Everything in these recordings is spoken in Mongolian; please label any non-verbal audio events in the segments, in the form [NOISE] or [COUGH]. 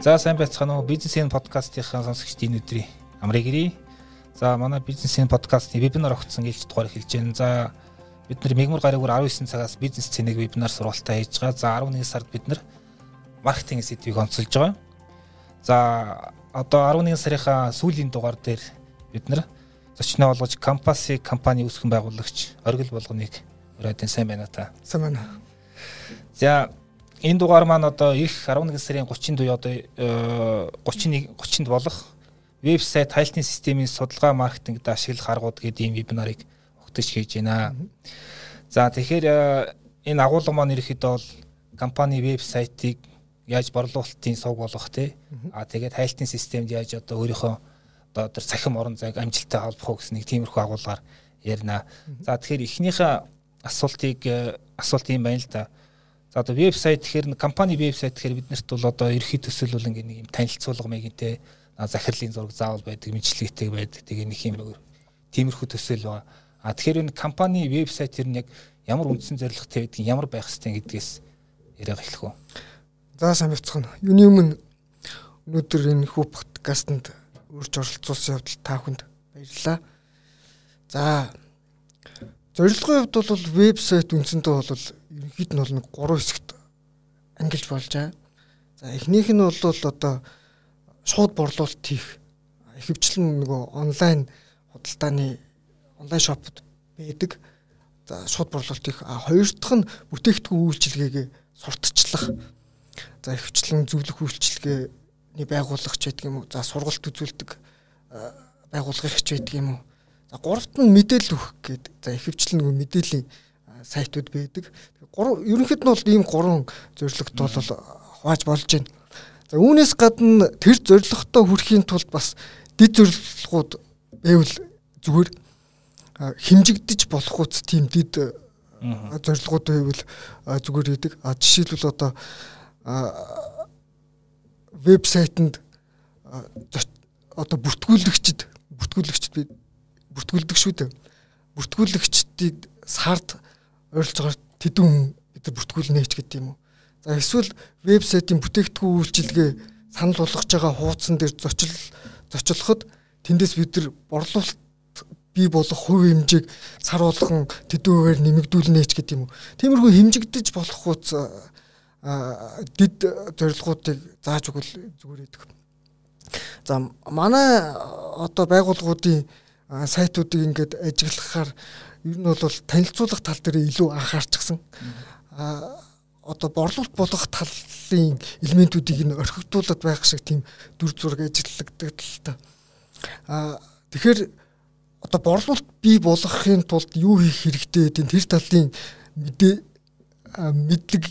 За сайн байцгаана уу? Бизнесийн подкастынхаа сонсогчдын өдрийн амрыг ирье. За манай бизнесийн подкастын вебинар огцсон гэлж дугаар эхэлж байна. За бид нар мегмар гаригуур 19 цагаас бизнес цэнийг вебинар сургалтаа хийж байгаа. За 11 сард бид нар маркетинг сэдвийг онцолж байгаа. За одоо 11 сарынхаа сүүлийн дугаар дээр бид нар зочноо болгож компаси компани үүсгэн байгуулагч оргил болгоныг өрөөдөн сайн байна та. Сайн байна. За энэ дугаар маань одоо их 11 сарын 30-нд үе одоо 31 30-нд болох вебсайт хайлтын системийн судалгаа маркетингд ашиглах аргууд гэдэг ийм вебинарыг өгтөж хийж байна. За тэгэхээр э, энэ агуулга маань ерөөхдөө бол компани вебсайтыг яаж борлуулалтын сувг болгох те а тэгээд хайлтын системд яаж одоо өөрийнхөө одоо тэр цахим орон зайг амжилттай холбох гэсэн нэг тиймэрхүү агуулгаар ярина. За тэгэхээр эхнийхээ асуултыг э, асуулт юм байна л да одоо вебсайт гэхээр компани вебсайт гэхээр биднэрт бол одоо ерхий төсөл бол ингээ нэг юм танилцуулга мэгэнтэй захирлын зураг заавал байдаг, мэдлэгтэй байдаг. Тэгээ нэг юм тиймэрхүү төсөл байгаа. А тэгэхээр энэ компани вебсайт ер нь яг ямар үндсэн зорилготой байдгийг ямар байх хэвтэй гэдгээс яриаг эхлэх үү. За сайн бацхан. Юуны өмнө өнөөдөр энэ хүү подкастт үрж оролцуулсан явдал та бүхэнд баярлалаа. За зорилгын хувьд бол вебсайт үндсэндээ бол ерөнхийд нь бол нэг гурван хэсэгт ангилж болж байгаа. За эхнийх нь бол одоо шууд борлуулалт хийх ихэвчлэн нөгөө онлайн худалдааны онлайн шопд байдаг. За шууд борлуулалт хийх. А хоёр дахь нь бүтээгдэхүүн үйлчилгээгээ сурталчлах. За ихэвчлэн зөвлөх үйлчилгээний байгууллагч байдаг юм уу? За сургалт үзүүлдэг байгууллагч байдаг юм уу? За гуравт нь мэдээлэл өгөх гэдэг. За ихэвчлэн нөгөө мэдээллийн сайтууд байдаг. Гурав ерөнхийд нь бол ийм гурван зорилгот бол хувааж болж байна. За үүнээс гадна тэр зорилготой хүрэхийн тулд бас дид зорилгууд байвал зүгээр хэмжигдэж болох үс тийм дид зорилгууд байвал зүгээр идэг. А жишээлбэл одоо вебсайтэнд одоо бүртгүүлэгчд бүртгүүлэгчд би бүртгүүлдэг шүү дээ. Бүртгүүлэгчдийг сард ойролцоогоор тэдэн хүн бид нар бүртгүүлнэ ч гэдэг юм уу. За эсвэл вебсайтын бүтээгдэхүүн үйлчилгээ санал болгож байгаа хуудсан дээр зочил зочлоход тэндээс бид нар борлуулалт бий болох хувь хэмжээг сар болгон тэдүүгээр нэмэгдүүлнэ ч гэдэг юм уу. Тиймэрхүү хэмжигдэж болох хуудас дид зорилгоодыг зааж өгвөл зүгээр идэг. За манай одоо байгууллагуудын сайтуудыг ингээд ажиглахаар ер нь бол танилцуулах тал дээр илүү анхаарчихсан. А одоо борлуулалт болох талын элементүүдийг нь орхигдуулад байх шиг тийм дүр зураг ажиллагддаг л та. А тэгэхээр одоо борлуулалт бий болгохын тулд юу хийх хэрэгтэй гэдэг тэр талын мэдээ мэдлэг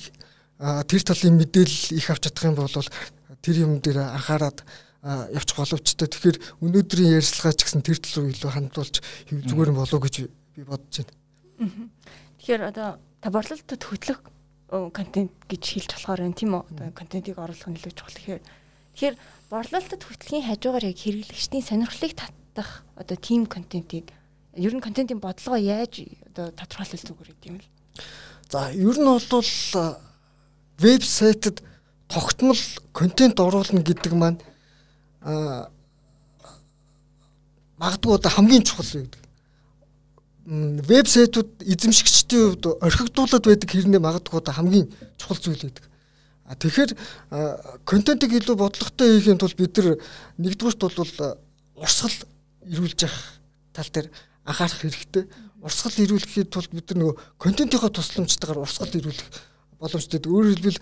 тэр талын мэдээлэл их авч чадах юм бол тэр юм дээр анхаарад явчих боловчтой. Тэгэхээр өнөөдрийн ярилцлага ч гэсэн тэр руу илүү хандуулж зүгээр болов уу гэж би бодож байна. Тэгэхээр одоо та борлуулалтад хөтлөх контент гэж хэлж болохоор байна тийм үү? Одоо контентийг оруулах нь илүү чухал. Тэгэхээр тэгэхээр борлуулалтад хөтлөхийн хажуугаар яг хэрэглэгчдийн сонирхлыг татах одоо тим контентийг ер нь контентын бодлогоо яаж одоо тодорхойлох зүгээр юм л. За ер нь бол вебсайтад тогтмол контент оруулна гэдэг маань а магадгүй одоо хамгийн чухал байдаг вебсайтууд эзэмшигчдийн хувьд орхигдуулаад байдаг хэрнээ магадгүй хамгийн чухал зүйл байдаг. А тэгэхээр контентыг илүү бодлоготой хийхин тулд бид нар нэгдүгürt бол урсгал ирүүлж явах тал дээр анхаарах хэрэгтэй. Урсгал ирүүлэхэд тулд бид нар нөгөө контентынхаа тусламжтайгаар урсгал ирүүлэх боломжтой. Өөрөөр хэлбэл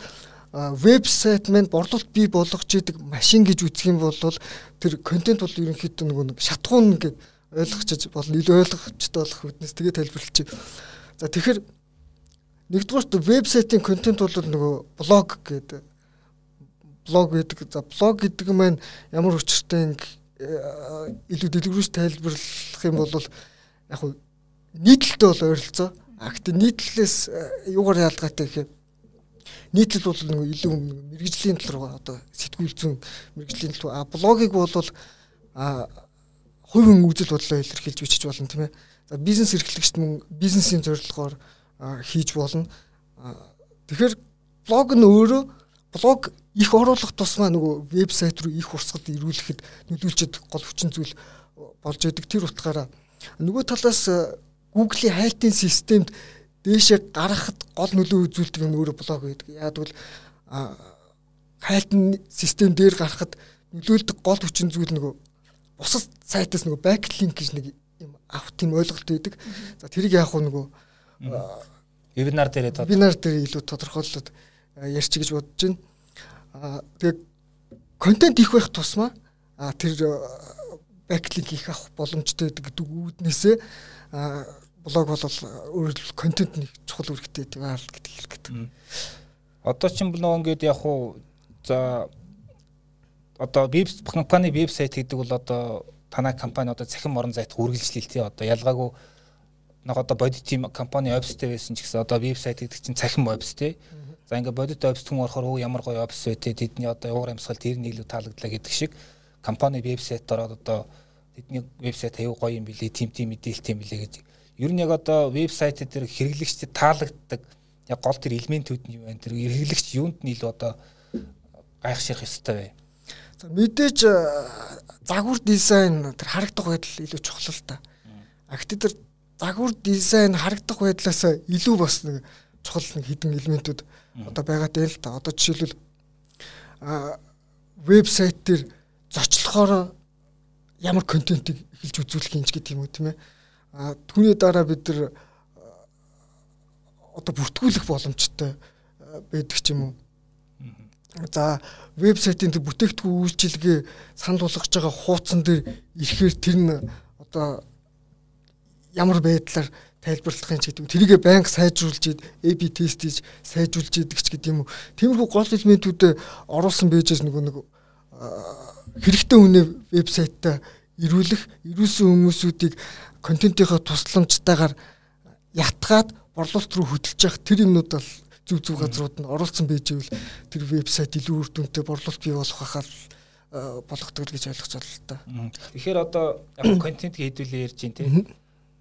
вебсайт маань борлуулалт бий болгож идэг машин гэж үзэх юм бол тэр контент бол ерөнхийдөө нөгөө шатгуун гэдэг ойлгочих болно илүү ойлгохчтой болох үднэс тэгээ тайлбарлчих. За тэгэхээр нэгдүгээрт вебсайтын контент бол нөгөө блог гэдэг блог гэдэг за блог гэдэг маань ямар учиртай э, илүү дэлгэрүүлж тайлбарлах юм бол яг хуу нийтлэлтэй бол ойролцоо. А гэхдээ нийтлэлээс э, юугаар ялгаатай гэхээр нийтлэл бол нөгөө илүү мэрэгжлийн тал руу одоо сэтгүүл зүүн мэрэгжлийн тал руу а блогыг бол а хувийн үзэл бодлоо илэрхийлж бичиж болно тийм ээ. За бизнес эрхлэгчд мөн бизнесийн зорилгоор хийж болно. Тэгэхээр блог нь өөрөө блог их оруулах тусмаа нөгөө вебсайт руу их урсгал ирүүлэхэд нөлөөлчөд гол хүчин зүйл болж идэг тэр утгаараа нөгөө талаас Google-ийн хайлтын системд дээшээ гаргахад гол нөлөө үзүүлдэг нь өөрөө блог байдаг. Яг бол хайлтын систем дээр гаргахад нөлөөлдөг гол хүчин зүйл нөгөө бусад сайтаас нөгөө бэклинк гэж нэг юм авах тийм ойлголт байдаг. За тэрийг яг нөгөө вебинар дээр вебинар дээр илүү тодорхойлоод ярьчих гэж бодож байна. Аа тэгээ контент их байх тусмаа тэр бэклинк их авах боломжтой гэдэг үүднээсээ блог бол өөрөлд контент нэг чухал үүрэгтэй байгаа л гэдэг хэлэх гэдэг. Одоо ч юм бол нөгөө ингээд яг уу за одоо веб компани вебсайт гэдэг бол одоо танай компани одоо цахим орон зайд үргэлжлэл тий одоо. Ялгаагүй нэг одоо бодит тим компани офистэй байсан ч гэсэн одоо вебсайт гэдэг чинь цахим офис тий. За ингээд бодит офис хүн орохоор өө ямар гоё офис вэ тий тэдний одоо уур амьсгал тэр нь илүү таалагдлаа гэдэг шиг компани вебсайт ороод одоо тэдний вебсайт аюу гоё юм билий тим тим мэдээлэл тийм билээ гэж ер нь яг одоо вебсайт дээр хэрэглэгчдэд таалагддаг яг гол тэр элементүүд нь юу вэ? Тэр хэрэглэгч юунд нь илүү одоо гайхширх ёстой вэ? За мэдээж э, загвар дизайн тэр харагдах байдал илүү чухал л та. А гэхдээ тэр загвар дизайн харагдах байдлаас илүү бас нэг чухал нэг хідэн элементүүд одоо байгаа дээ л та. Одоо жишээлбэл а вебсайт дээр зочлохоор ямар контентийг эхэлж үзүүлэх юм ч гэдэг юм уу тийм ээ түүний дараа бид нар одоо бүртгүүлэх боломжтой байдаг ч юм уу. За вебсайтын тэр бүтээгдэхүүн үйлчилгээ санал болгож байгаа хуудсан дээр ирэхээр тэр нь одоо ямар байдлаар тайлбарлах юм ч гэдэг. Тэрийгэ банк сайжруулж AB тест хийж сайжруулж идэг ч гэдэг юм. Тиймэрхүү гол элементүүд оруулсан байжээс нөгөө нэг хэрэгтэй үнэ вебсайтаа ирүүлэх, ирүүлсэн хүмүүсүүдийг контентынхаа тусламжтайгаар ятгаад борлуулалт руу хөдөлж явах тэр юмнууд бол зүг зүг газрууд нь оролцсон байж ивэл тэр вебсайт илүү үр дүнтэй борлуулалт бий болох хахаар болгодог гэж ойлгож байна л та. Тэгэхээр одоо яг [COUGHS] контент хийдүүлээ ярьж байна тийм.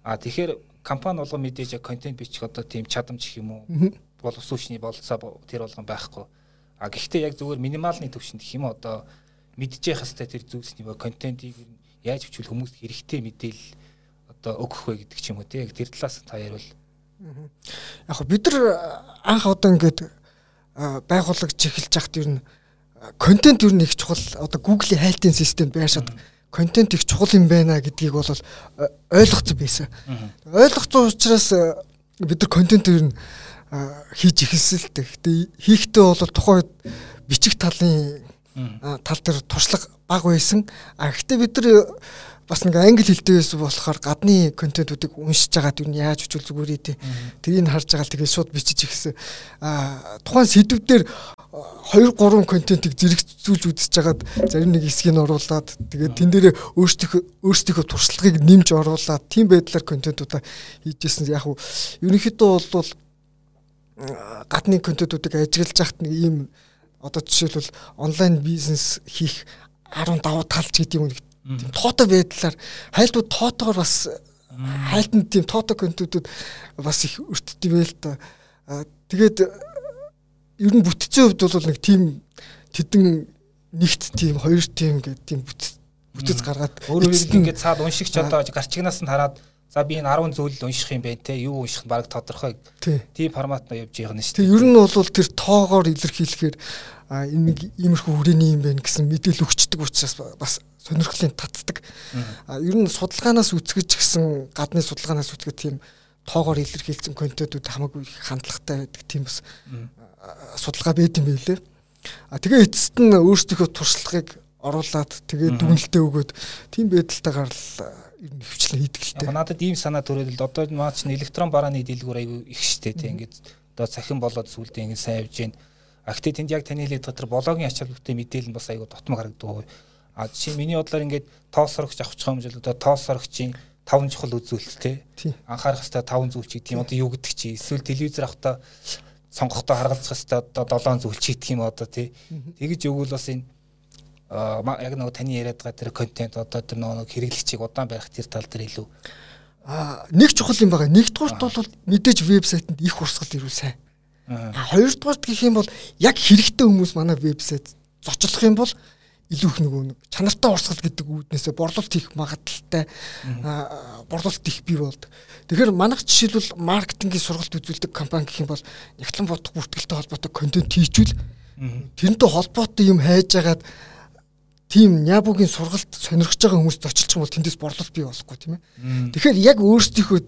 А тэгэхээр компани болгон мэдээж контент бичих одоо тийм чадамж их юм уу? Боловсруучны болцоо тэр болгон байхгүй. А гэхдээ яг зүгээр минималны төвшөнд гэх юм одоо мэдчих хэвээр тэр зүйлсний контентийг яаж хөвчүүл хүмүүст хэрэгтэй мэдээлэл одоо өгөх вэ гэдэг ч юм уу тий. Тэр талаас та ярил. Яг бид нар анх одоо ингээд байгууллагч эхэлж яхад ер нь контент ер нь их чухал одоо Google-ийн хайлтын системд байшаад контент их чухал юм байна гэдгийг бол ойлгоцсон байсан. Ойлгоцсон учраас бид нар контент ер нь хийж эхэлсэн л дээ. Гэтэ хийхдээ бол тухайн бичих талын тал дээр туршлага бага байсан. А гэхдээ бид нар бас нэг англи хэлтэй байсан болохоор гадны контентуудыг уншиж байгаад юу яаж хүчүүл зүгээр ээ. Тэрийг харж байгаа л тэгээд шууд бичиж ихсэн. Аа тухайн сэдвээр 2 3 контентыг зэрэгцүүлж үзэж байгаад зарим нэг хэсгийг оруулаад тэгээд тэн дээр өөрсдийнхөө өөрсдийнхөө туршлагыг нэмж оруулаад тийм байдлаар контентуудаа хийжсэн. Яг уу ерөнхийдөө бол гадны контентуудыг ажиглаж яхад нэг ийм одоо жишээлбэл онлайн бизнес хийх 10 давуу талч гэдэг юм тийм тоотой байдлаар хайлтууд тоотойгоор бас хайлтанд тийм тоотой контентууд бас их өртдөг байл та. Тэгээд ер нь бүтцийн хувьд бол нэг тийм тэдэн нэгт тийм хоёр тийм гэдэг тийм бүтц гаргаад өөрөө ингээд цаад уншигч одоо гарчигнаас нь хараад за би энэ 10 зүйл унших юм байна те юу унших нь баг тодорхой тийм формат нь явж байгаа нь шүү. Тэг ер нь бол тэр тоогоор илэрхийлэхээр энэ нэг иймэрхүү хүрээний юм байна гэсэн мэдээлэл өгчдөг учраас бас сонирхлын татдаг. А ер нь судалгаанаас үзгэж гисэн гадны судалгаанаас үзгээд тийм тоогоор илэрхийлсэн контентууд хамаагүй хандлагатай байдаг тийм бас судалгаа байд юм билээ. А тэгээ эцэст нь өөрсдийнхөө туршлагыг оруулаад тэгээ дүнэлтээ өгөөд тийм байдалтайгаар л хвчлэн хийдэг л дээ. Надад ийм санаа төрөлд одоо маач нь электрон барааны дэлгүүр аягүй их штэ тийм ингээд одоо цахим болоод сүулдэ ингээд сайн явж байна. А гэтээ тэнд яг таны хэлээд дотор блогийн ач холбогдолтой мэдээлэл нь бас аягүй дотмог харагддаг. А жишээ миний бодлоор ингээд тоос сорогч авах хэмжээл одоо тоос сорогчийн таван чухал үзүүлэлт те анхаарах хэвээр таван зүйлч гэдэг юм. Одоо юу гэдэг чи? Эсвэл телевизэр авахта сонгохдоо харгалзах хэвээр одоо долоон зүйлч гэдэг юм одоо тий тэгэж өгвөл бас энэ яг нөгөө таны яриад байгаа тэр контент одоо тэр нөгөө хэрэглэгчийг удаан барих тэр тал дээр илүү. А нэг чухал юм байгаа. Нэгдүгürt бол мэдээж вебсайтэнд их урсгал ирүүл сайн А хоёрдугаарт гэх юм бол яг хэрэгтэй хүмүүс манай вебсайт зочлох юм бол илүү их нөгөө нэг чанартай урсгал гэдэг үүднээсээ борлуулалт хийх магадaltaй борлуулалт их бий болдог. Тэгэхээр манайх жишээлбэл маркетингийн сургалт үзүүлдэг компани гэх юм бол нягтлан бодох бүртгэлтэй холбоотой контент хийжүүл тэрнтэй холбоотой юм хайж агаад тийм нябугийн сургалт сонирхож байгаа хүмүүс зочилчих юм бол тэндээс борлуулалт бий болохгүй тийм ээ. Тэгэхээр яг өөрсдийнхөө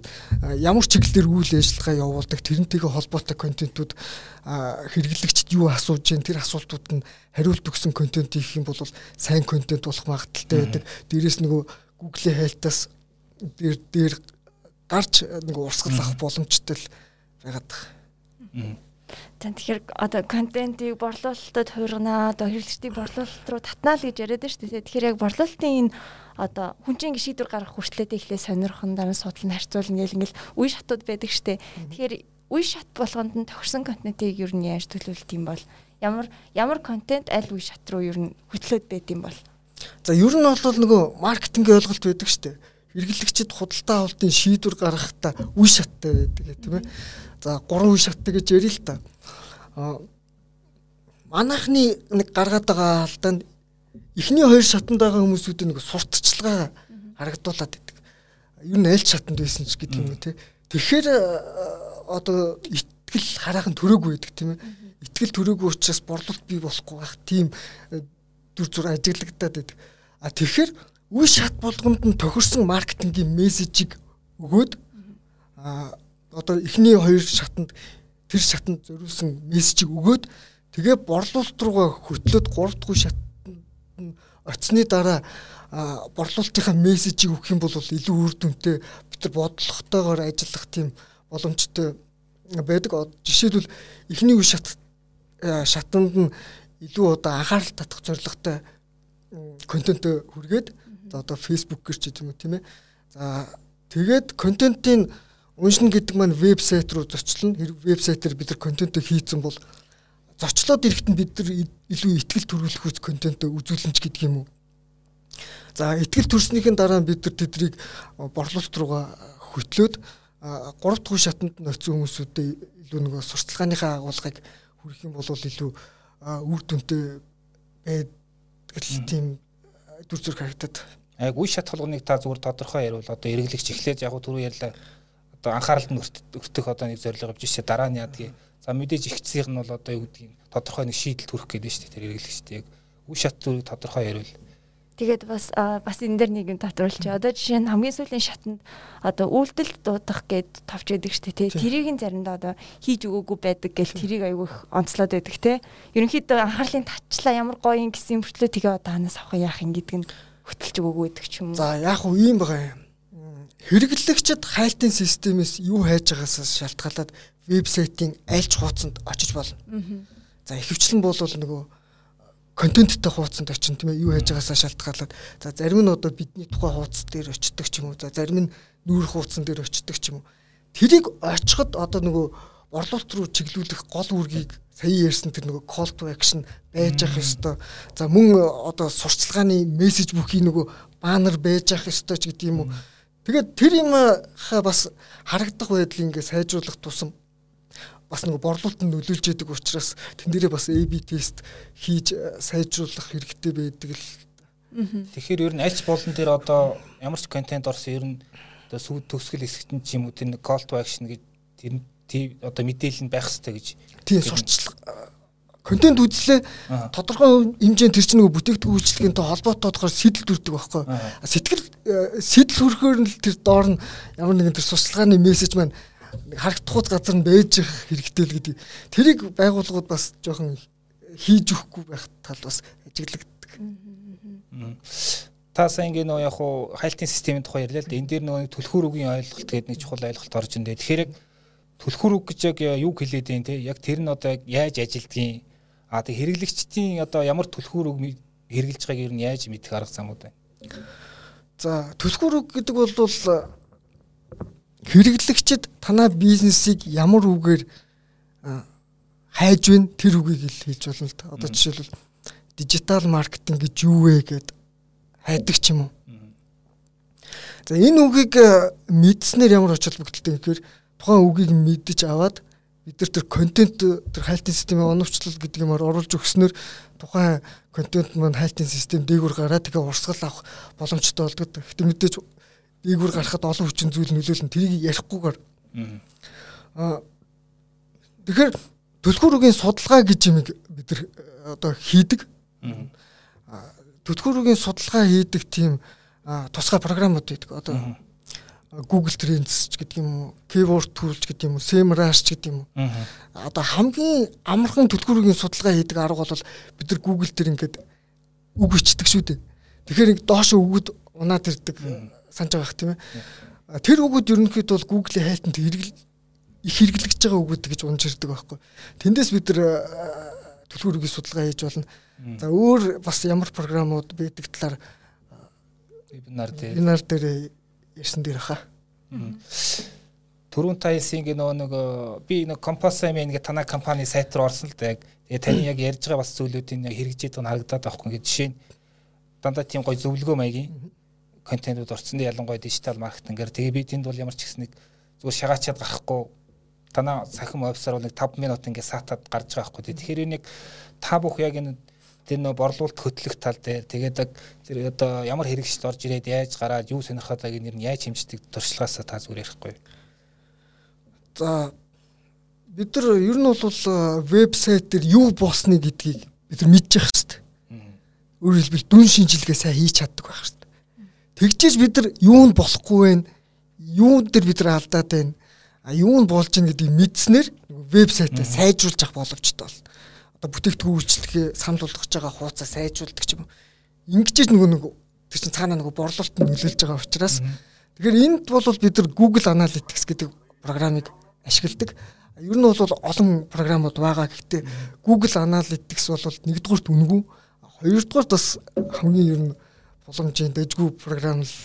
ямар чиглэлээр үйл ажиллагаа явуулдаг тэрнтэйгээ холбоотой контентууд хэрэглэгчд юу асууж जैन тэр асуултууд нь хариулт өгсөн контент хийх юм бол сайн контент болох магадaltaй байдаг. Дээрээс нөгөө Google-ийн хайлтаас дээр дээр гарч нөгөө урсгал авах боломжтой л байгаад байгаа. За тэгэхээр одоо контентийг борлуулалтад хуургана одоо хэрэглэгчдийн борлуулалт руу татнаа л гэж яриад байна шүү дээ. Тэгэхээр яг борлуулалтын энэ одоо хүнчин шийдвэр гаргах хүртлээдээ ихлэ сонирхон дараа судлан харьцуулна гэл ингээл үе шатууд байдаг шүү дээ. Тэгэхээр үе шат болгонд нь тохирсон контентийг юу нь яаж төлөвлөлт юм бол ямар ямар контент аль үе шат руу юу нь хөтлөөд байд юм бол За ер нь бол нөгөө маркетингийн ойлголт байдаг шүү дээ. Хэрэглэгчид худалдаа авалтын шийдвэр гаргахтаа үе шаттай байдаг тийм ээ. За гурван үе шаттай гэж ярил л та. А манайхны нэг гаргаад байгаа алдаанд эхний хоёр шатанд байгаа хүмүүсүүд нэг сурталчилгаа харагдуулаад байдаг. Нь аль шатанд байсан ч гэдэг юм те. Тэгэхээр одоо итгэл хараахан төрөөгүй байдаг тийм ээ. Итгэл төрөөгүй учраас борлуулалт бий болохгүй байх тийм дүр зур ажиглагдаад байдаг. А тэгэхээр үе шат болгонд нь тохирсон маркетингийн мессежийг өгөөд а одоо эхний хоёр шатанд тэр шатанд зориулсан мессежийг өгөөд тэгээ борлуулалт руугаа хөтлөөд 3 дахь шатанд очсны дараа борлуулалтынхаа мессежийг өгөх юм бол илүү үр дүнтэй бид нар бодлоготойгоор ажиллах тийм боломжтой байдаг. Жишээлбэл эхний үе шат шатанд нь илүү одоо анхаарал татах зорилготой контент хүргээд одоо Facebook гэр ч юм уу тийм ээ. За тэгээд контентын уншина гэдэг маань вебсайт руу зочлно. Хэрэг вебсайтаар бид нар контент хийцэн бол зочлоод ирэхэд нь бид нар илүү ихтгэл төрүүлэх үс контент үзүүлэнч гэдэг юм уу. За ихтгэл төрснийхэн дараа бид нар тэдрийг борлуулалт руугаа хөтлөөд 3 дахь шатанд ноцсон хүмүүсүүдэд илүү нөгөө сурталчилгааныхаа агуулгыг хүргэх юм бол илүү үр дүнтэй байдаг тийм дүр зураг харагдаад. Яг үе шат холгоныг та зүгээр тодорхой ярил одоо эргэлэгч эхлээд яг түрүү ярьлаа. Одоо анхааралд нь өртөх одоо нэг зорилго авч ирсэн дараа нь яадгийг за мэдээж ихцсийнх нь бол одоо юу гэдгийг тодорхой нэг шийдэл төрөх гэдэг нь шүү дээ тэр хэрэглэгчтэй яг. Үе шат зүрийг тодорхой ярил Тэгээд бас бас энэ дэр нэг юм татруулч. Одоо жишээ нь хамгийн сүүлийн шатанд одоо үйлдэл дуудах гэд товч байдаг шүү дээ. Тэрийг нь заримдаа одоо хийж өгөөгүй байдаг гэл тэрийг айгүйх онцлоод байдаг те. Ерөнхийдөө анхаарлын татчлаа ямар гоё юм гэсэн мөртлөө тэгээ одоо ханаас авах яах юм гэдэг нь хөтөлж өгөөгүй байдаг ч юм уу. За яг уу ийм байгаа юм Хэрэглэгчид хайлтын системээс юу хайж байгаасаа шалтгаалаад вебсайтын альч хуудсанд очиж болно. За ихэвчлэн бол нөгөө контенттой хуудсанд очин тийм ээ юу хайж байгаасаа шалтгаалаад. За зарим нь одоо бидний тухай хуудас дээр очдог ч юм уу? За зарим нь нүүрх хуудсан дээр очдог ч юм уу? Тэрийг очиход одоо нөгөө борлуулалт руу чиглүүлэх гол үүргийг сая ярьсан тэр нөгөө call to action байж ах ёстой. За мөн одоо сурчлагын мессеж бүхий нөгөө баннер байж ах ёстой ч гэдэг юм уу. Тэгээд тэр юм ха бас харагдах байдлыг ингээ сайжруулах тусам бас нэг борлуулалтанд нөлөөлж яадаг учраас тэн дээрээ бас AB тест хийж э, сайжруулах хэрэгтэй байдаг л. Тэгэхээр ер нь альч болон тэр одоо ямар ч контент орсон ер нь одоо сүйд төгсгөл хэсэгт нь ч юм уу тэр call to action гэж тэр одоо мэдээлэл нь байх хэрэгтэй гэж. Тийм сурчлага контент үзлээ тодорхой хэмжээнд тэр чинь нөгөө бүтээгдэхүүн үйлчлэгээтэй холбоотойгоор сэтэл төрдөг байхгүй. Сэтгэл э, сэтэл хөрөхөөр нь тэр доор нь ямар нэгэн тэр сурчлагын мессеж маань харагдахгүй газар нь байж их хэрэгтэй л гэдэг. Тэрийг байгууллагууд бас жоохон хийж өгөхгүй байх тал бас ажиглагддаг. Та сайн ингээ нөө яг хуу хайлтын системийн тухай ярьлаа л да. Энд дээр нөгөө төлхөр үгийн ойлголт гэдэг нэг чухал ойлголт орж индэ. Тэгэхээр төлхөр үг гэж яг юу хэлээд юм те? Яг тэр нь одоо яаж ажилдгийг А тэг хэрэглэгчдийн одоо ямар түлхүүр үг хэрэгжилж байгааг ер нь яаж мэдэх арга замууд байна? За түлхүүр үг гэдэг бол хэрэглэгчд танаа бизнесийг ямар үгээр хайж байна тэр үгийг л хэлж болно л та. Одоо жишээлбэл дижитал маркетинг гэж юу вэ гэд хайдаг ч юм уу. За энэ үгийг мэдснээр ямар оч холбогдолтой гэхээр тухайн үгийг мэдэж аваад бид нар тэр контент тэр хайлтын системийн оновчлол гэдэг юмар оруулж өгснөөр тухайн контент маань хайлтын систем дээгүүр гараад тэгээ урсгал авах боломжтой болдог. Гэтэ мэдээж дээгүүр гарахад олон хүчин зүйл нөлөөлнө. Тэрийг ярихгүйгээр аа тэгэхээр төлхүүрийн судалгаа гэж юм бид нар одоо хийдэг. Төлхүүрийн судалгаа хийдэг тийм тусгай програмууд байдаг. Одоо Google Trends ч гэдэг юм уу, Keyword Tools гэдэг юм уу, SEMrush ч гэдэг юм уу. Одоо хамгийн амархан төлхүүрийн судалгаа хийдэг арга бол бид нар Google дээр ингээд үг бичдэг шүү дээ. Тэгэхээр доош өгөөд унаад ирдэг санаж байгаа тийм ээ. Тэр үгүүд ерөнхийдөө бол Google-ийн хайлтанд хэрэгэл их хэрэглэгдэж байгаа үгүүд гэж унжирдаг байхгүй. Тэндээс бид нар төлхүүрийн судалгаа хийж болно. За өөр бас ямар програмууд байдаг талаар вебинар дээр вебинар дээр ярьсан дээр хаа. Төрүн тайлсын гээ нөгөө нөгөө би нэг компосамын ингээ танай компани сайт руу орсон л яг тэгээ таны яг ярьж байгаа бас зүйлүүдийн яг хэрэгжиж байгаа нь харагдаад байгаа хгүй жишээ нь дандаа тийм гоё зөвлөгөө маягийн контентууд орсон дээ ялангуяа дижитал маркетингээр тэгээ би тэнд бол ямар ч гэсэн нэг зүгээр шагаачаад гарахгүй танаа сахим офисаар бол нэг 5 минут ингээ саатаад гарч байгаа хгүй тэгэхээр нэг та бүх яг энэ тэр нөө борлуулалт хөтлөх тал дээр тэгээд тэр одоо ямар хэрэгжил орж ирээд яаж гараад юу сонирхоод байгааг нэр нь яаж хэмждэг туршлагаас та зүгээр ярихгүй. За бид нар ер нь бол вебсайт дээр юу болсныг гэдгийг бид нар мэдчих хэвээр. Өөрөөр хэлбэл дүн шинжилгээ сайн хийж чаддаг байх хэвээр. Тэгжээж бид нар юу нь болохгүй вэ? Юун дээр бид нар алдаад байна? А юу нь болж ийн гэдгийг мэдснээр вебсайтаа сайжруулж авах боломжтой болно одоо бүтээгдэхүүн үйлчлэгээ санал болгож байгаа хуудасаа сайжруулдаг ч юм. Ингэж нөгөө нэг тэр чинь цаанаа нөгөө борлуулалт нөлөөлж байгаа учраас тэгэхээр энд бол бид нар Google Analytics гэдэг програмыг ашигладаг. Ер нь бол олон програмууд байгаа. Гэхдээ Google Analytics бол нэгдүгürt үнэгүй. Хоёрдугаарт бас хамгийн ер нь боломжийн дэжгүй програм л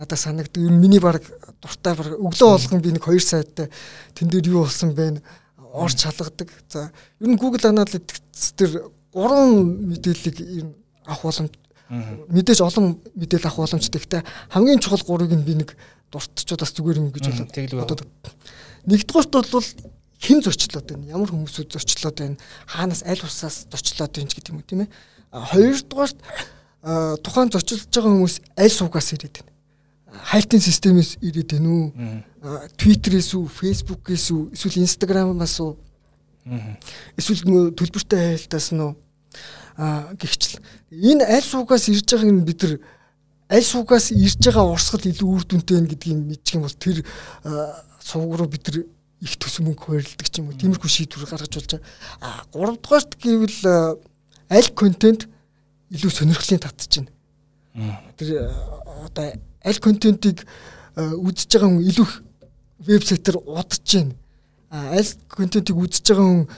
надад санагддаг. Ер нь миний баг дуртай өглөө болгон би нэг хоёр сайттай тэн дээр юу болсон бэ? орж чалгадаг. За ер нь Google Analytics дээр гурван мэдээллийг ер нь авах боломж мэдээж олон мэдээлэл авах боломжтой. Гэхдээ хамгийн чухал гурыг нь би нэг дуртчууд бас зүгээр юм гэж боддог. Нэгдүгээрт бол хэн зочлоод байна? Ямар хүмүүсүүд зочлоод байна? Хаанаас аль усаас зочлоод байна гэдэг юм уу тийм ээ? Хоёрдугаарт тухайн зочилж байгаа хүмүүс аль суугаас ирээд байна? хайлтын системээс ирээд байна уу? Твиттерээс үү, Фэйсбүүкээс үү, эсвэл Инстаграмаас уу? Эсвэл төлбөртэй хайлтаас нь уу? А гихчл. Энэ аль суугаас ирж байгааг нь бид нар аль суугаас ирж байгаа урсгал илүү үр дүнтэй байна гэдгийг мэдчих юм бол тэр сувг руу бид нар их төс мөнгө хуваарлдаг ч юм уу. Тиймэрхүү шийдвэр гаргаж болж байгаа. А гуравдугаарт гэвэл аль контент илүү сонирхлын татж байна. Тэр одоо аль контентийг үзэж байгаа хүн илүү вебсайтаар удаж байна. Аль контентийг үзэж байгаа хүн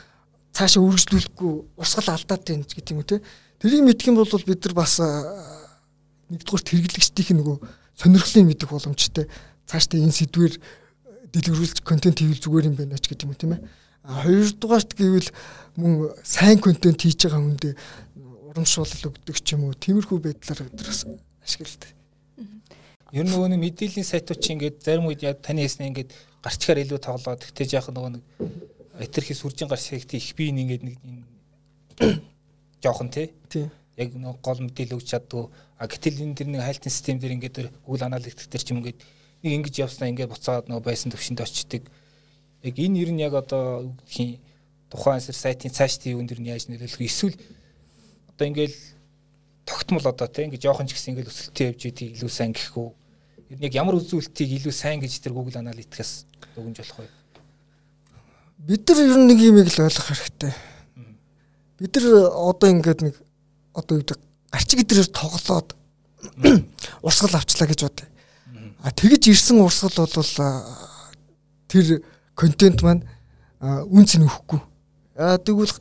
цаашаа үргэлжлүүлэхгүй урсгал алдаад байна гэдэг юм те. Тэрийг мэдэх юм бол бид нар бас нэгдүгээр хэрэглэгчдийн нөгөө сонирхлын мэдэх боломжтой. Цаашдаа энэ сэдвэр дэлгэрүүлж контент хийвэл зүгээр юм байна ч гэдэг юм тийм ээ. Хоёрдугаарт гэвэл мөн сайн контент хийж байгаа хүндээ урамшуулал өгдөг ч юм уу. Тиймэрхүү байдлаар нар ашигладаг. Ер нь нөгөө мэдээллийн сайтууд чинь ингээд зарим үед яг таны хэлснэ ингээд гарчгаар илүү тоглоод тэгтээ яах нөгөө нэг этерхий сүржин гарч хэрэгтэй их би ингээд нэг [COUGHS] жоохон тий. Яг нөгөө гол мэдээлэл өгч чаддгүй. А гэтэл энэ тэр нэг хайлтын систем дээр ингээд Google Analytics дээр ч юм ингээд нэг ингэж явснаа ингээд буцаад нөгөө байсан төвшөнд очдөг. Яг энэ ер нь яг одоо гэх тухайн сайтын цааш тийм юм дэр нь яаж нөлөөлөх эсвэл одоо ингээд тогтмол одоо тийм ингээд жоохон ч гэсэн ингээд өсөлтөө явж идэг илүү сайн гэхгүй Ер нь яг ямар үзүүлэлтийг илүү сайн гэж тэр Google Analytics-аас өгнж болох вэ? Бид нар ер нь нэг юм л ойлгох хэрэгтэй. Бид нар одоо ингээд нэг одоо юу гэдэг гарчиг идрээр тоглоод урсгал авчлаа гэж бод. А тэгэж ирсэн урсгал бол тэр контент маань үнц нь өхгүй. А тэгвэл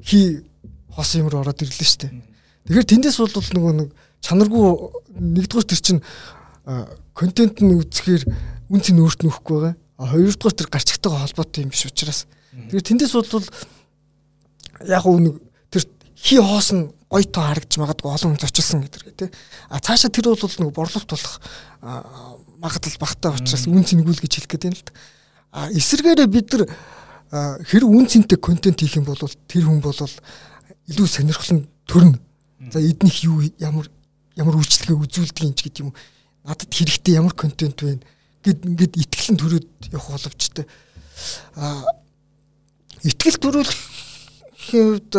хий хос юмр ороод ирлээ шүү дээ. Тэгэхээр тэндээс бол нөгөө нэг чанаргүй нэгдүгээр тэр чинь контент нь үзэхээр үнц нь өөрт нөхгүй байгаа. А хоёрдугаар тэр гарчигтайгаа холбоотой юм биш учраас. Тэгэхээр тэндээс бол яг нэг тэр хий хоос нь гоё тоо харагдж магадгүй олон хүн зочилсон гэдэг тий. А цаашаа тэр бол нэг борлуулалт болох магадлал багтаа учраас үнц нэгүүл гэж хэлэх гээд байна л да. А эсвэргээрээ бид нар хэр үн цэнтэй контент хийх юм бол тэр хүн бол илүү сонирхол нь төрнө. За эднийх юу ямар ямар үйлчлэгээ үзүүлдэг юм ч гэдэг юм. Надад хэрэгтэй ямар контент вэ гэд ингээд итгэлэн төрөөд явах боловчтой. А итгэл төрүүлэхэд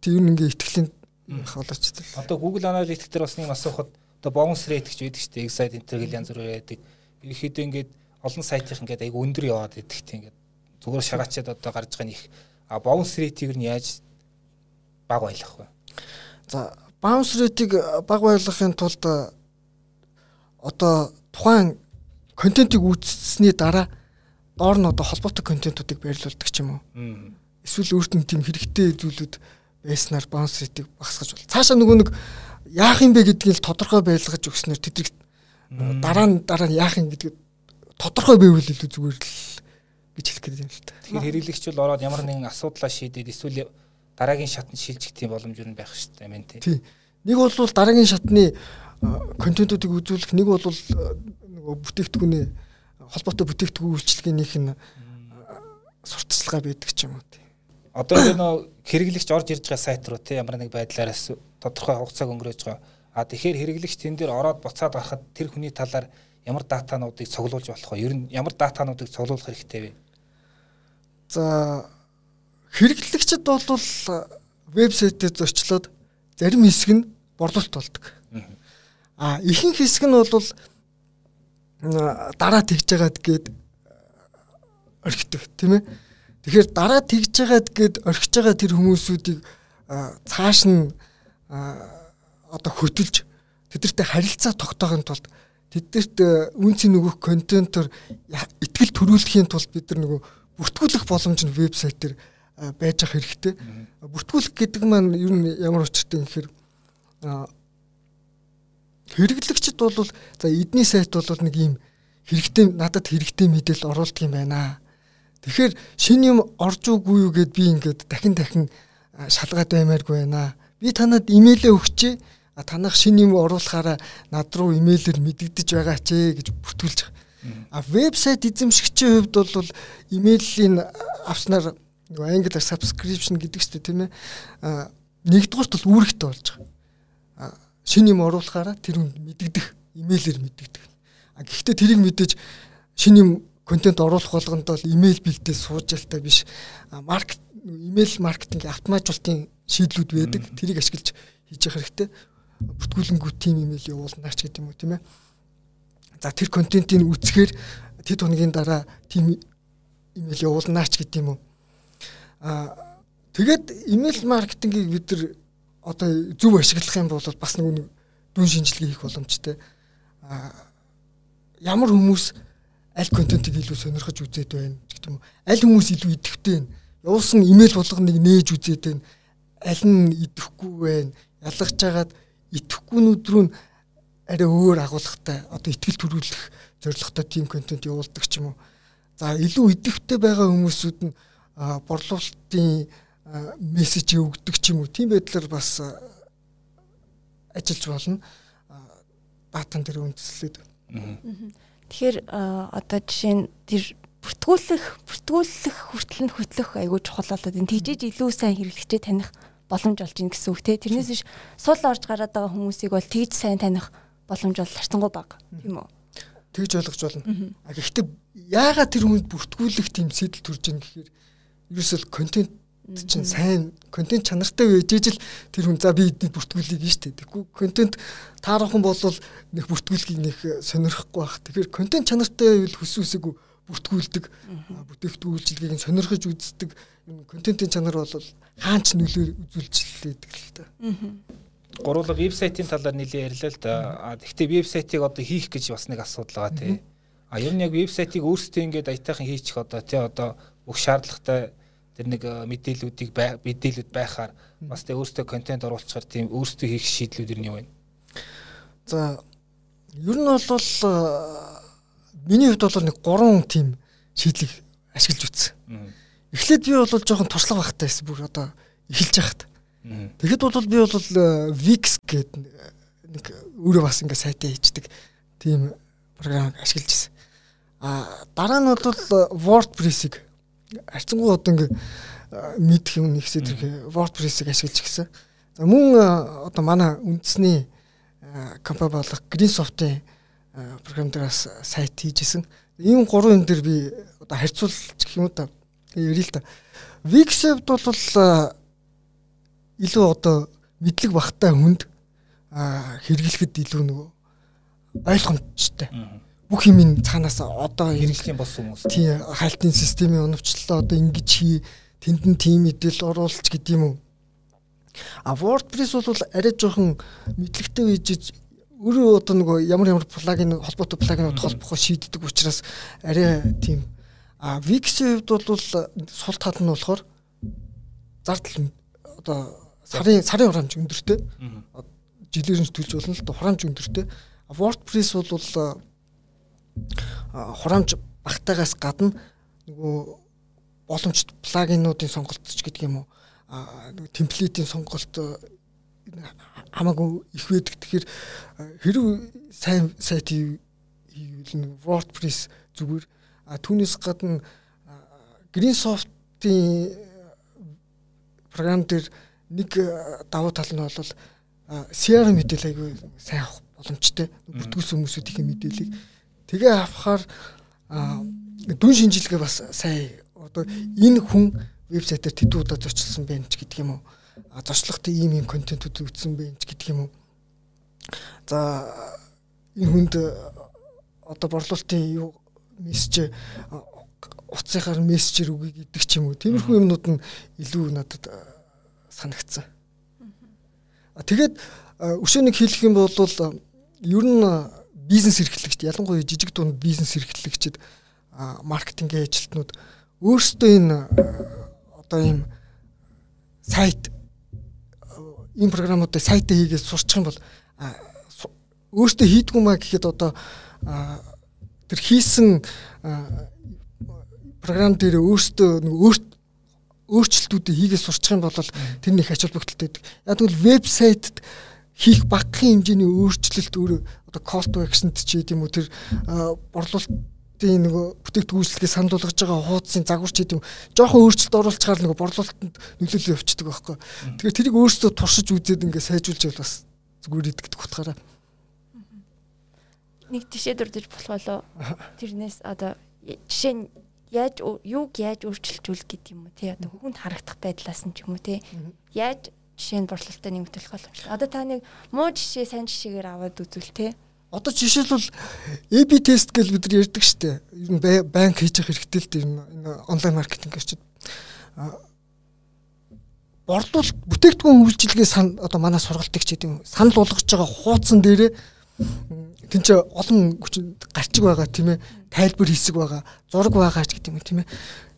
тийм ингээ итгэлийн байх боловчтой. Одоо Google Analytics дээр бас нэг асуухад одоо bounce rate гэж байдаг шүү дээ. Excite enter гэл янз бүр байдаг. Ерөнхийдөө ингээд олон сайтынх ингээд айгу өндөр яваад идэх тийм ингээд зүгээр шагаачаад одоо гарч байгаа нэг а bounce rate-ийг нь яаж баг байлгах вэ? За bounce rate-ийг баг байлгахын тулд одоо тухайн контентийг үүссэний дараа доор нь одоо холбоотой контентуудыг байрлуулдаг ч юм уу. Эсвэл өөрт нь тийм хэрэгтэй зүйлүүд байснаар bounce rate-ийг багасгаж бол. Цаашаа нөгөө нэг яах юм бэ гэдгийг л тодорхой байлгаж өгснээр тэдрэг дараа нь дараа нь яах юм гэдгийг тодорхой байвал илүү зүгээр л гэж хэлэх гээд юм л та. Тэгэхээр хэрэглэгч бол ороод ямар нэгэн асуудлаа шийдээд эсвэл дараагийн шатнд шилжих тийм боломж юу байх хэрэгтэй юм тий. Нэг бол дараагийн шатны контентуудыг үзүүлэх, нэг бол нөгөө бүтээгдэхүүний холбоотой бүтээгдэхүүн үйлчлэгийнх нь сурталчилгаа байдаг ч юм уу тий. Одоо энэ нөө хэрэглэгч орж ирж байгаа сайт руу тий ямар нэг байдлаар тодорхой хугацааг өнгөрөөж байгаа. А тэгэхээр хэрэглэгч тэн дээр ороод буцаад гарахад тэр хүний талаар ямар датануудыг цуглуулж болох вэ? Ер нь ямар датануудыг цуглуулах хэрэгтэй вэ? За хэрэглэгчд бол вебсайтыг зочлоод зарим хэсэг нь борлуулалт болдог. А ихэнх хэсэг нь бол дараа тэгж байгаад гээд орхидог тийм ээ. Тэгэхээр дараа тэгж байгаад гээд орхиж байгаа тэр хүмүүсүүдийг цааш нь одоо хөдөлж тэдэртэй харилцаа тогтоохын тулд тэднэрт э, үнцийн нөгөөх контентор ихтгэл төрүүлэхийн тулд бид нар нөгөө бүртгүүлэх боломж нь вебсайт дээр байж ах хэрэгтэй. Бүртгүүлэх гэдэг маань ер нь ямар учиртай юм гэхээр хэрэглэгчд бол за эдний сайт бол нэг юм хэрэгтэй надад хэрэгтэй мэдээлэл оруулдаг юм байна. Тэгэхээр шинэ юм орж үгүй юу гэд би ингээд дахин дахин шалгаад баймааргүй байна. Би танад имэйлээ өгчээ танах шин юм оруулахаараа над руу имэйлээр мэдэгдэж байгаа ч гэж бүртгүүлж. А вебсайт эзэмшигчийн хувьд бол имэйлийн авснаар нөгөө англиар subscription гэдэг чинь тийм ээ. Нэгдүгürt бол үүрэгтэй болж байгаа. Шин юм оруулахаараа тэр хүн мэдэгдэх имэйлээр мэдэгдэх. А гэхдээ тэрийг мэдээж шин юм контент оруулах болгонд бол имэйл бэлдээ сууж ялтай биш. Маркет имэйл маркетинг автоматжуулалтын шийдлүүд байдаг. Тэрийг ашиглаж хийж явах хэрэгтэй бүртгүүлэнгүү тим имэйл явуулнаач гэдэг юм уу тийм ээ. За тэр контентийг үзэхээр тэд хоногийн дараа тим имэйл явуулнаач гэдэг юм уу. Аа тэгээд имэйл маркетингийг бид нар одоо зөв ашиглах юм бол бас нэг дүн шинжилгээ хийх боломжтой. Аа ямар хүмүүс аль контентыг илүү сонирхож үзээд байна гэдэг юм. Аль хүмүүс илүү идэвхтэй байна. Явуулсан имэйл болгоныг нээж үзээд байна. Аль нь идэвхгүй байна. Ялгаж жагаад итгэхгүйнүүд рүү арай өөр агуулгатай одоо ихтгэл төрүүлэх зорилготой тим контент явуулдаг ч юм уу. За илүү идэвхтэй байгаа хүмүүсүүд нь борлуулалтын мессеж өгдөг ч юм уу. Тийм байдлаар бас ажиллаж болно. Датан дээр үндэслээд. Тэгэхээр одоо жишээ нь тэр бүртгүүлэх бүртгүүлэх хүртэл нь хөтлөх айгүй чухал болоод энэ тийжээж илүү сайн хэрэглэгчээ таних боломж олж ийн гэсэн үг те. Тэрнээс биш сул орж гараад байгаа хүмүүсийг бол тэгж сайн таних боломж бол харцангуй бага. Тийм үү? Тэгж ойлгож болно. А гэхдээ яагаад тэр хүнд бүртгүүлэх тийм сэтэл төрж ийн гэхээр ерөөсөл контент чинь сайн контент чанартай байж ижил тэр хүн за би эдний бүртгүүлгийг нь штэ. Тэгвэл контент таарах хүн бол нэг бүртгүүлгийг нэг сонирхгүй байх. Тэгэхээр контент чанартай байвал хүссэн үсээгүү бүртгүүлдэг бүтээгдэхүүн үйлчилгээг нь сонирхож үздэг контентын чанар бол хаач нөлөө үзүүлжлээдэг л та. Гурлаг вебсайтын талаар нэлээд ярьлаа л да. Гэхдээ вебсайтыг одоо хийх гэж бас нэг асуудал байгаа тий. А ер нь яг вебсайтыг өөрсдөө ингээд аятайхан хийчих одоо тий одоо бүх шаардлагатай тэр нэг мэдээллүүдийг мэдээлүүд байхаар бас тэ өөрсдөө контент оруулахаар тийм өөрсдөө хийх шийдлүүд нь юу вэ? За ер нь бол миний хувьд бол нэг гурван тим шийдлийг ашиглаж үзсэн. Эхлээд би бол жоохон туршлага багтай байсан бүр одоо эхэлж яхад. Тэгэхэд бол би бол э, Wix гэдэг нэг өөрөө бас ингээ сайтаа хийдэг тийм програмыг ашиглаж байсан. А дараа нь бол WordPress-ийг харьцангуй одоо ингээ мэдэх юм нэг хэсэг WordPress-ыг ашиглаж гисэн. За мөн одоо манай үндэсний компани болох Greensoft-ийн програм дээрээс сайт хийжсэн. Ийм гурван юм дээр би одоо харьцуулж гэх юм да ярил л да. Wix-д бол илүү одоо мэдлэг багтай хүнд хэрэглэхэд илүү нөгөө ойлгомжтой. Бүх юм цаанаас одоо хэрэгслийн бос хүмүүс. Тий хайлтын системийн оновчлоо одоо ингэж хий тэнд нь тийм мэдээлэл оруулж гэдэг юм уу. А WordPress бол арай жоохон мэдлэгтэй үйжиж өөрөө одоо нөгөө ямар ямар плагин холбоотой плагинууд холбохоо шийддэг учраас арай тийм. А Wix-ийн хувьд бол сул тал нь болохоор зардал одоо сарын сарын хурамч өндөртэй. Жилээр нь төлж болно л хурамч өндөртэй. WordPress бол хурамч багтаагаас гадна нөгөө боломжит плагинуудын сонголт ч гэдэг юм уу темплейтийн сонголт хамаагүй их байдаг. Тэгэхээр хэрв сайн сайт хийвэл WordPress зүгээр түүнээс гадна Greensoft-ийн програм дээр нэг давуу тал нь бол CRM мэдээлэл айгүй сайн авах боломжтой. Бүртгүүлсэн хүмүүсүүдийн мэдээллийг тэгээ авахаар дүн шинжилгээ бас сайн одоо энэ хүн вебсайтаар тэдүү удаа зочлсон байх ч гэдэг юм уу. Зочлохтой ийм ийм контентууд өгсөн байх ч гэдэг юм уу. За энэ хүнд одоо борлуулалтын юу мессеж утсынхаар мессежээр үгүй гэдэг ч юм уу. Тиймэрхүү юмнууд нь илүү надад санагдсан. Тэгээд өшөөнийг хэлэх юм бол ер нь бизнес эрхлэгч ялангуяа жижиг дунд бизнес эрхлэгчид маркетингийн ажилтнууд өөрсдөө энэ одоо ийм сайт ийм програмуудыг сайтаа хийгээд сурчих юм бол өөртөө хийдгүү маа гэхэд одоо тэр хийсэн програм дээр өөртөө нэг өөрт өөрчлөлтүүдийг хийгээд сурчих юм бол тэр нэг ач холбогдолтой байдаг. Яг тэгвэл вебсайтад хийх багахан хэмжээний өөрчлөлт өөр одоо call to action ч гэдэм үү тэр борлуулалтын нөгөө бүтээгдэхүүнчлэгээ санал болгож байгаа хуудсын загварч гэдэм жоохон өөрчлөлт оруулчихаар нөгөө борлуулалтанд нөлөөлөл явчихдаг байхгүй. Тэгэхээр тэрийг өөрсдөө туршиж үзээд ингээ сайжуулж байвал бас зүгээр идэгдэх утгаараа. Нэг тишээ дурдж болох болоо тэрнээс одоо жишээ нь яаж юуг яаж өөрчилжүүл гэдэг юм уу тий одоо хүнд харагдах байдлаас нь ч юм уу тий яаж жишээ нь борлуулалтаа нэмэгдүүлэх боломжтой. Одоо та нэг муу жишээ сайн жишээгээр аваад үзвэл тий Одоо жишээлбэл AB тест гэж бид нар ярьдаг штеп. Ер нь банк хийж явах хэрэгтэй л дээ энэ онлайн маркетинг гэж. Борлуулалт бүтээгдэхүүн үйлчилгээ сан одоо манай сургалтыг ч гэдэг юм санал болгож байгаа хуудсан дээрээ тэн чи олон хүчин гарчиг байгаа тийм ээ тайлбар хийсэг байгаа зураг байгаа ч гэдэг юм тийм ээ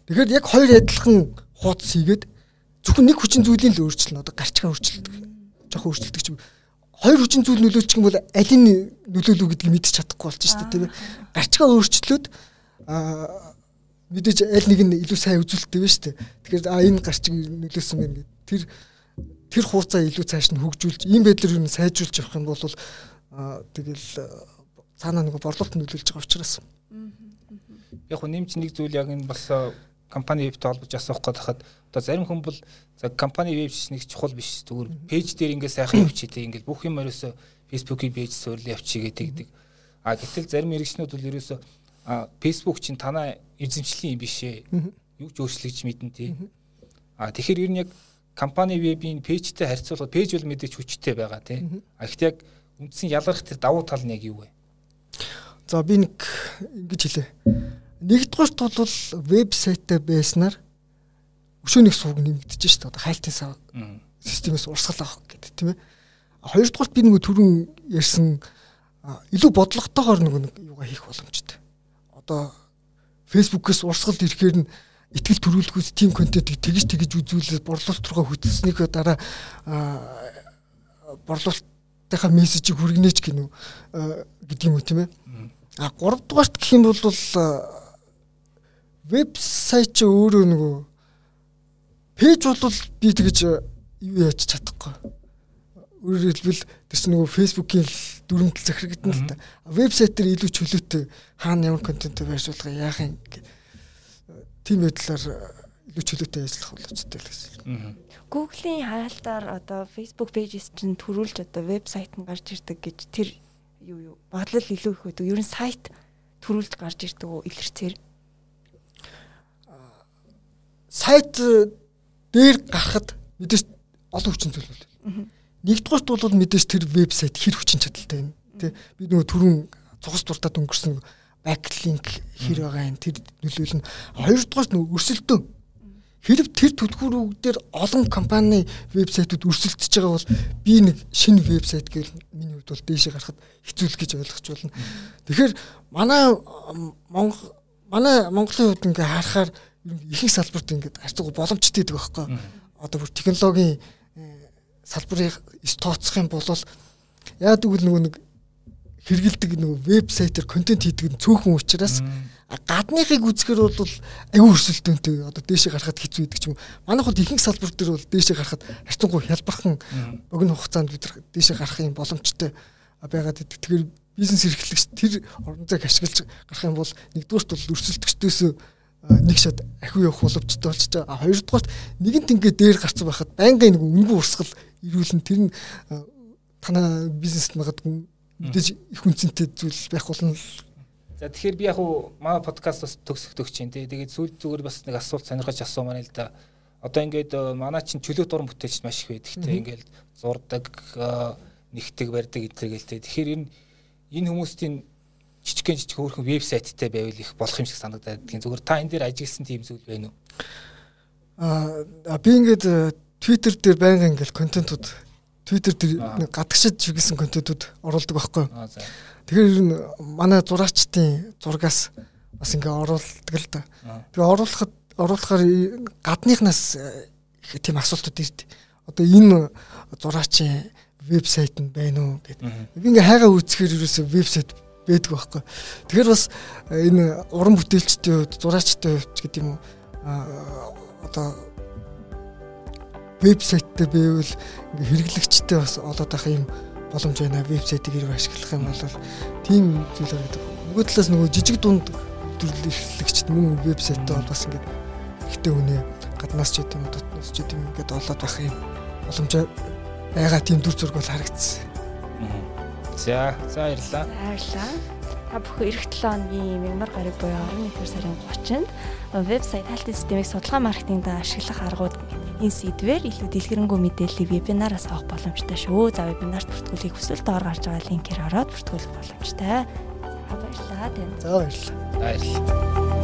тэгэхээр яг хоёр адилхан хуудас хийгээд зөвхөн нэг хүчин зүйлийн л өөрчлөлт одоо гарчгаа өөрчлөлдөг жоохон өөрчлөлдөг юм. Хоёр хүчин зүйл нөлөөлчих юм бол аль нь нөлөөлөв гэдгийг мэдчих чадахгүй болж шүү дээ тийм ээ. Гарчгаа өөрчлөлөд аа мэдээж аль нэг нь илүү сайн үзүүлэлттэй байна шүү дээ. Тэгэхээр а энэ гарчиг нөлөөсөн байна гэдэг. Тэр тэр хуурцаа илүү цааш нь хөгжүүлж ийм байдлаар юу сайжруулж явах юм бол тэгэл цаанаа нэг борлуулалт нөлөөлж байгаа учраас. Яг хөө нэмж нэг зүйл яг энэ бас компани вебтэй холбож асуух гээд хахад одоо зарим хүн бол за компани веб нэг чухал биш зүгээр пэйж дээр ингээд сайхан явчих тийм ингээд бүх юм ерөөсө фейсбુકийн пэйж суурил явчих гэдэг. А гэтэл зарим мэрэгчнүүд бол ерөөсө Facebook чинь танаа эзэмшлийн юм биш ээ. Юу ч өөрчлөгч мэдэн тий. А тэгэхээр ер нь яг компани вебийн пэйжтэй харьцуулахад пэйж бол мэдээж хүчтэй байгаа тий. А гэхдээ яг үндсэн ялгарх тэр давуу тал нь яг юу вэ? За би нэг ингэж хэлээ. Нэгдүгээрт бол вебсайтаа байснаар өшөөнийг сууг нэмэгдэж шүү дээ. Одоо хайлтын сав системээс урсгал авах гэдэг тийм ээ. Хоёрдугаарт би нэг түрүүн ярьсан илүү бодлоготойгоор нэг юугаа хийх боломжтой. Одоо фэйсбүүкээс урсгал ирэхээр нь итгэл төрүүлэхүйс тим контентыг тэгж тэгж үзүүлээд борлуулалт руугаа хөтлснийхөө дараа борлуулалт тахаа мессежийг хүргэнэ ч гинүү гэдэг юм уу тийм ээ. А 3 дугаарт гэх юм бол вебсайт ч өөрөө нөгөө пэйж бол би тэгэж юу яаж чадахгүй. Өөрөөр хэлбэл тэр чинь нөгөө фэйсбүүкийн дүрмтэл захирагдана л та. Вебсайт дээр илүү чөлөөтэй хаана ямар контент байршуулга яах юм тийм байдлаар илүү чөлөөтэй ажиллах боломжтой л гэсэн. Google-ийн хаалтаар одоо Facebook pages чинь төрүүлж одоо вебсайт нь гарч ирдэг гэж тэр юу юу бодлол илүү их байдаг. Ер нь сайт төрүүлж гарч ирдэг үү илэрцээр. Сайт дээр гарахад мэдээж олон хүчин төлөвлөлт. Нэгдүгээрт бол мэдээж тэр вебсайт хэр хүчин чадалтай юм. Тэ би нөгөө түрүүн цугас дуртад өнгөрсөн бэклинк хэр байгаа юм тэр нөлөөлнө. Хоёрдугаарт нөгөө өрсөлдөөн Хэрэг тэр түлхүүрүүдээр олон компани вебсайтууд өрсөлдөж байгаа бол би нэг шинэ вебсайт гэвэл миний хувьд бол дээшээ гарахад хэцүүлэх гэж ойлгож байна. Тэгэхээр манай Монгол манай Монголын хувьд ингээ харахаар ихэнх салбарт ингээ харьцаг боломжтой байдаг байхгүй. Одоо бүр технологийн э, салбарыг тооцох юм бол яа тэгвэл нөгөө нэг хэрэгэлдэг нөгөө вебсайтер контент хийдэг нь цөөхөн учраас гадныхыг үзэхээр бол аюу өрсөлдөөнтэй одоо дээшээ гарахад хэцүү байдаг ч юм. Манайх бол ихэнх салбар дээр бол дээшээ гарахад харьцангуй хялбархан богино хугацаанд бид дээшээ гарах юм боломжтой байгаад идэг. Тэгэхээр бизнес эрхлэгч тэр орон зайг ашиглаж гарах юм бол нэгдүгээрт бол өрсөлдөгчдөөс нэг шат ахиу явах боломжтой байгаа. А хоёрдугаарт нэгэнт ингээ дээр гарцсан байхад байнгын нэг үнгүй урсгал ирүүлэн тэр нь танаа бизнест магадгүй мэдээж их үнцэнтэй зүйл байх болно За тэгэхээр би яг уу манай подкаст бас төгсөх төгч чинь тий. Тэгээд сүүл зүгээр бас нэг асуулт сонирхож асуумаар л да. Одоо ингээд э, манай чинь чөлөө дуран бүтээлч маш их байдаг тий. Ингээд зурдаг, э, нэгтэг барьдаг гэдэргээл тий. Тэгэхээр энэ энэ хүмүүстийн жижигхэн жижиг хөөрхөн вебсайттай байвал их болох юм шиг санагдаад тийм зүгээр та энэ дээр ажигласан тийм зүйл байна уу? Аа би ингээд э, Twitter дээр байнга ингээд контентууд Twitter дээр гадагшид чиглэсэн контентууд оруулдаг байхгүй. За. Тэгэхээр ер нь манай зураачдын зургаас бас ингээ оруулдаг л да. Тэгээ оруулахад оруулахаар гадныхнаас э, их тийм асуултууд ирд. Одоо энэ зураачийн вебсайт нь байна уу гэдэг. Би ингээ хайгаа үүсгэхээр ерөөсөө вебсайт байдаг байхгүй. Тэгэхээр бас э, энэ уран бүтээлчдийн хувьд, зураачдын хувьд гэдэг юм уу одоо вебсайт дээр байвал ингээ хэрэглэгчтэй бас олоод байх юм боломж байна. Вебсайтыг хэрэг ашиглах юм бол тийм зүйл байдаг. Нөгөө талаас нөгөө жижиг дунд төрлөختөгчд мөн вебсайтаа бол бас ингээд ихтэй үнэ гаднаас ч гэдэг юм дотноос ч гэдэг юм ингээд олоод байх юм боломж байгаа тийм дүр зураг бол харагдсан. За, за баярлалаа. Баярлалаа. Та бүхэн эх 7 хоногийн мянмар гараг буюу 11 сарын 30-нд вебсайт хайлтын системийг судалгаа маркетингд ашиглах аргууд энэ сэдвээр илүү дэлгэрэнгүй мэдээллийг вебинараас авах боломжтой шүү. За вебинарт бүртгүүлэх хүсвэл доор гарч байгаа линкээр ороод бүртгүүлэх боломжтой. За баярлалаа тань. За баярлалаа. Баярлалаа.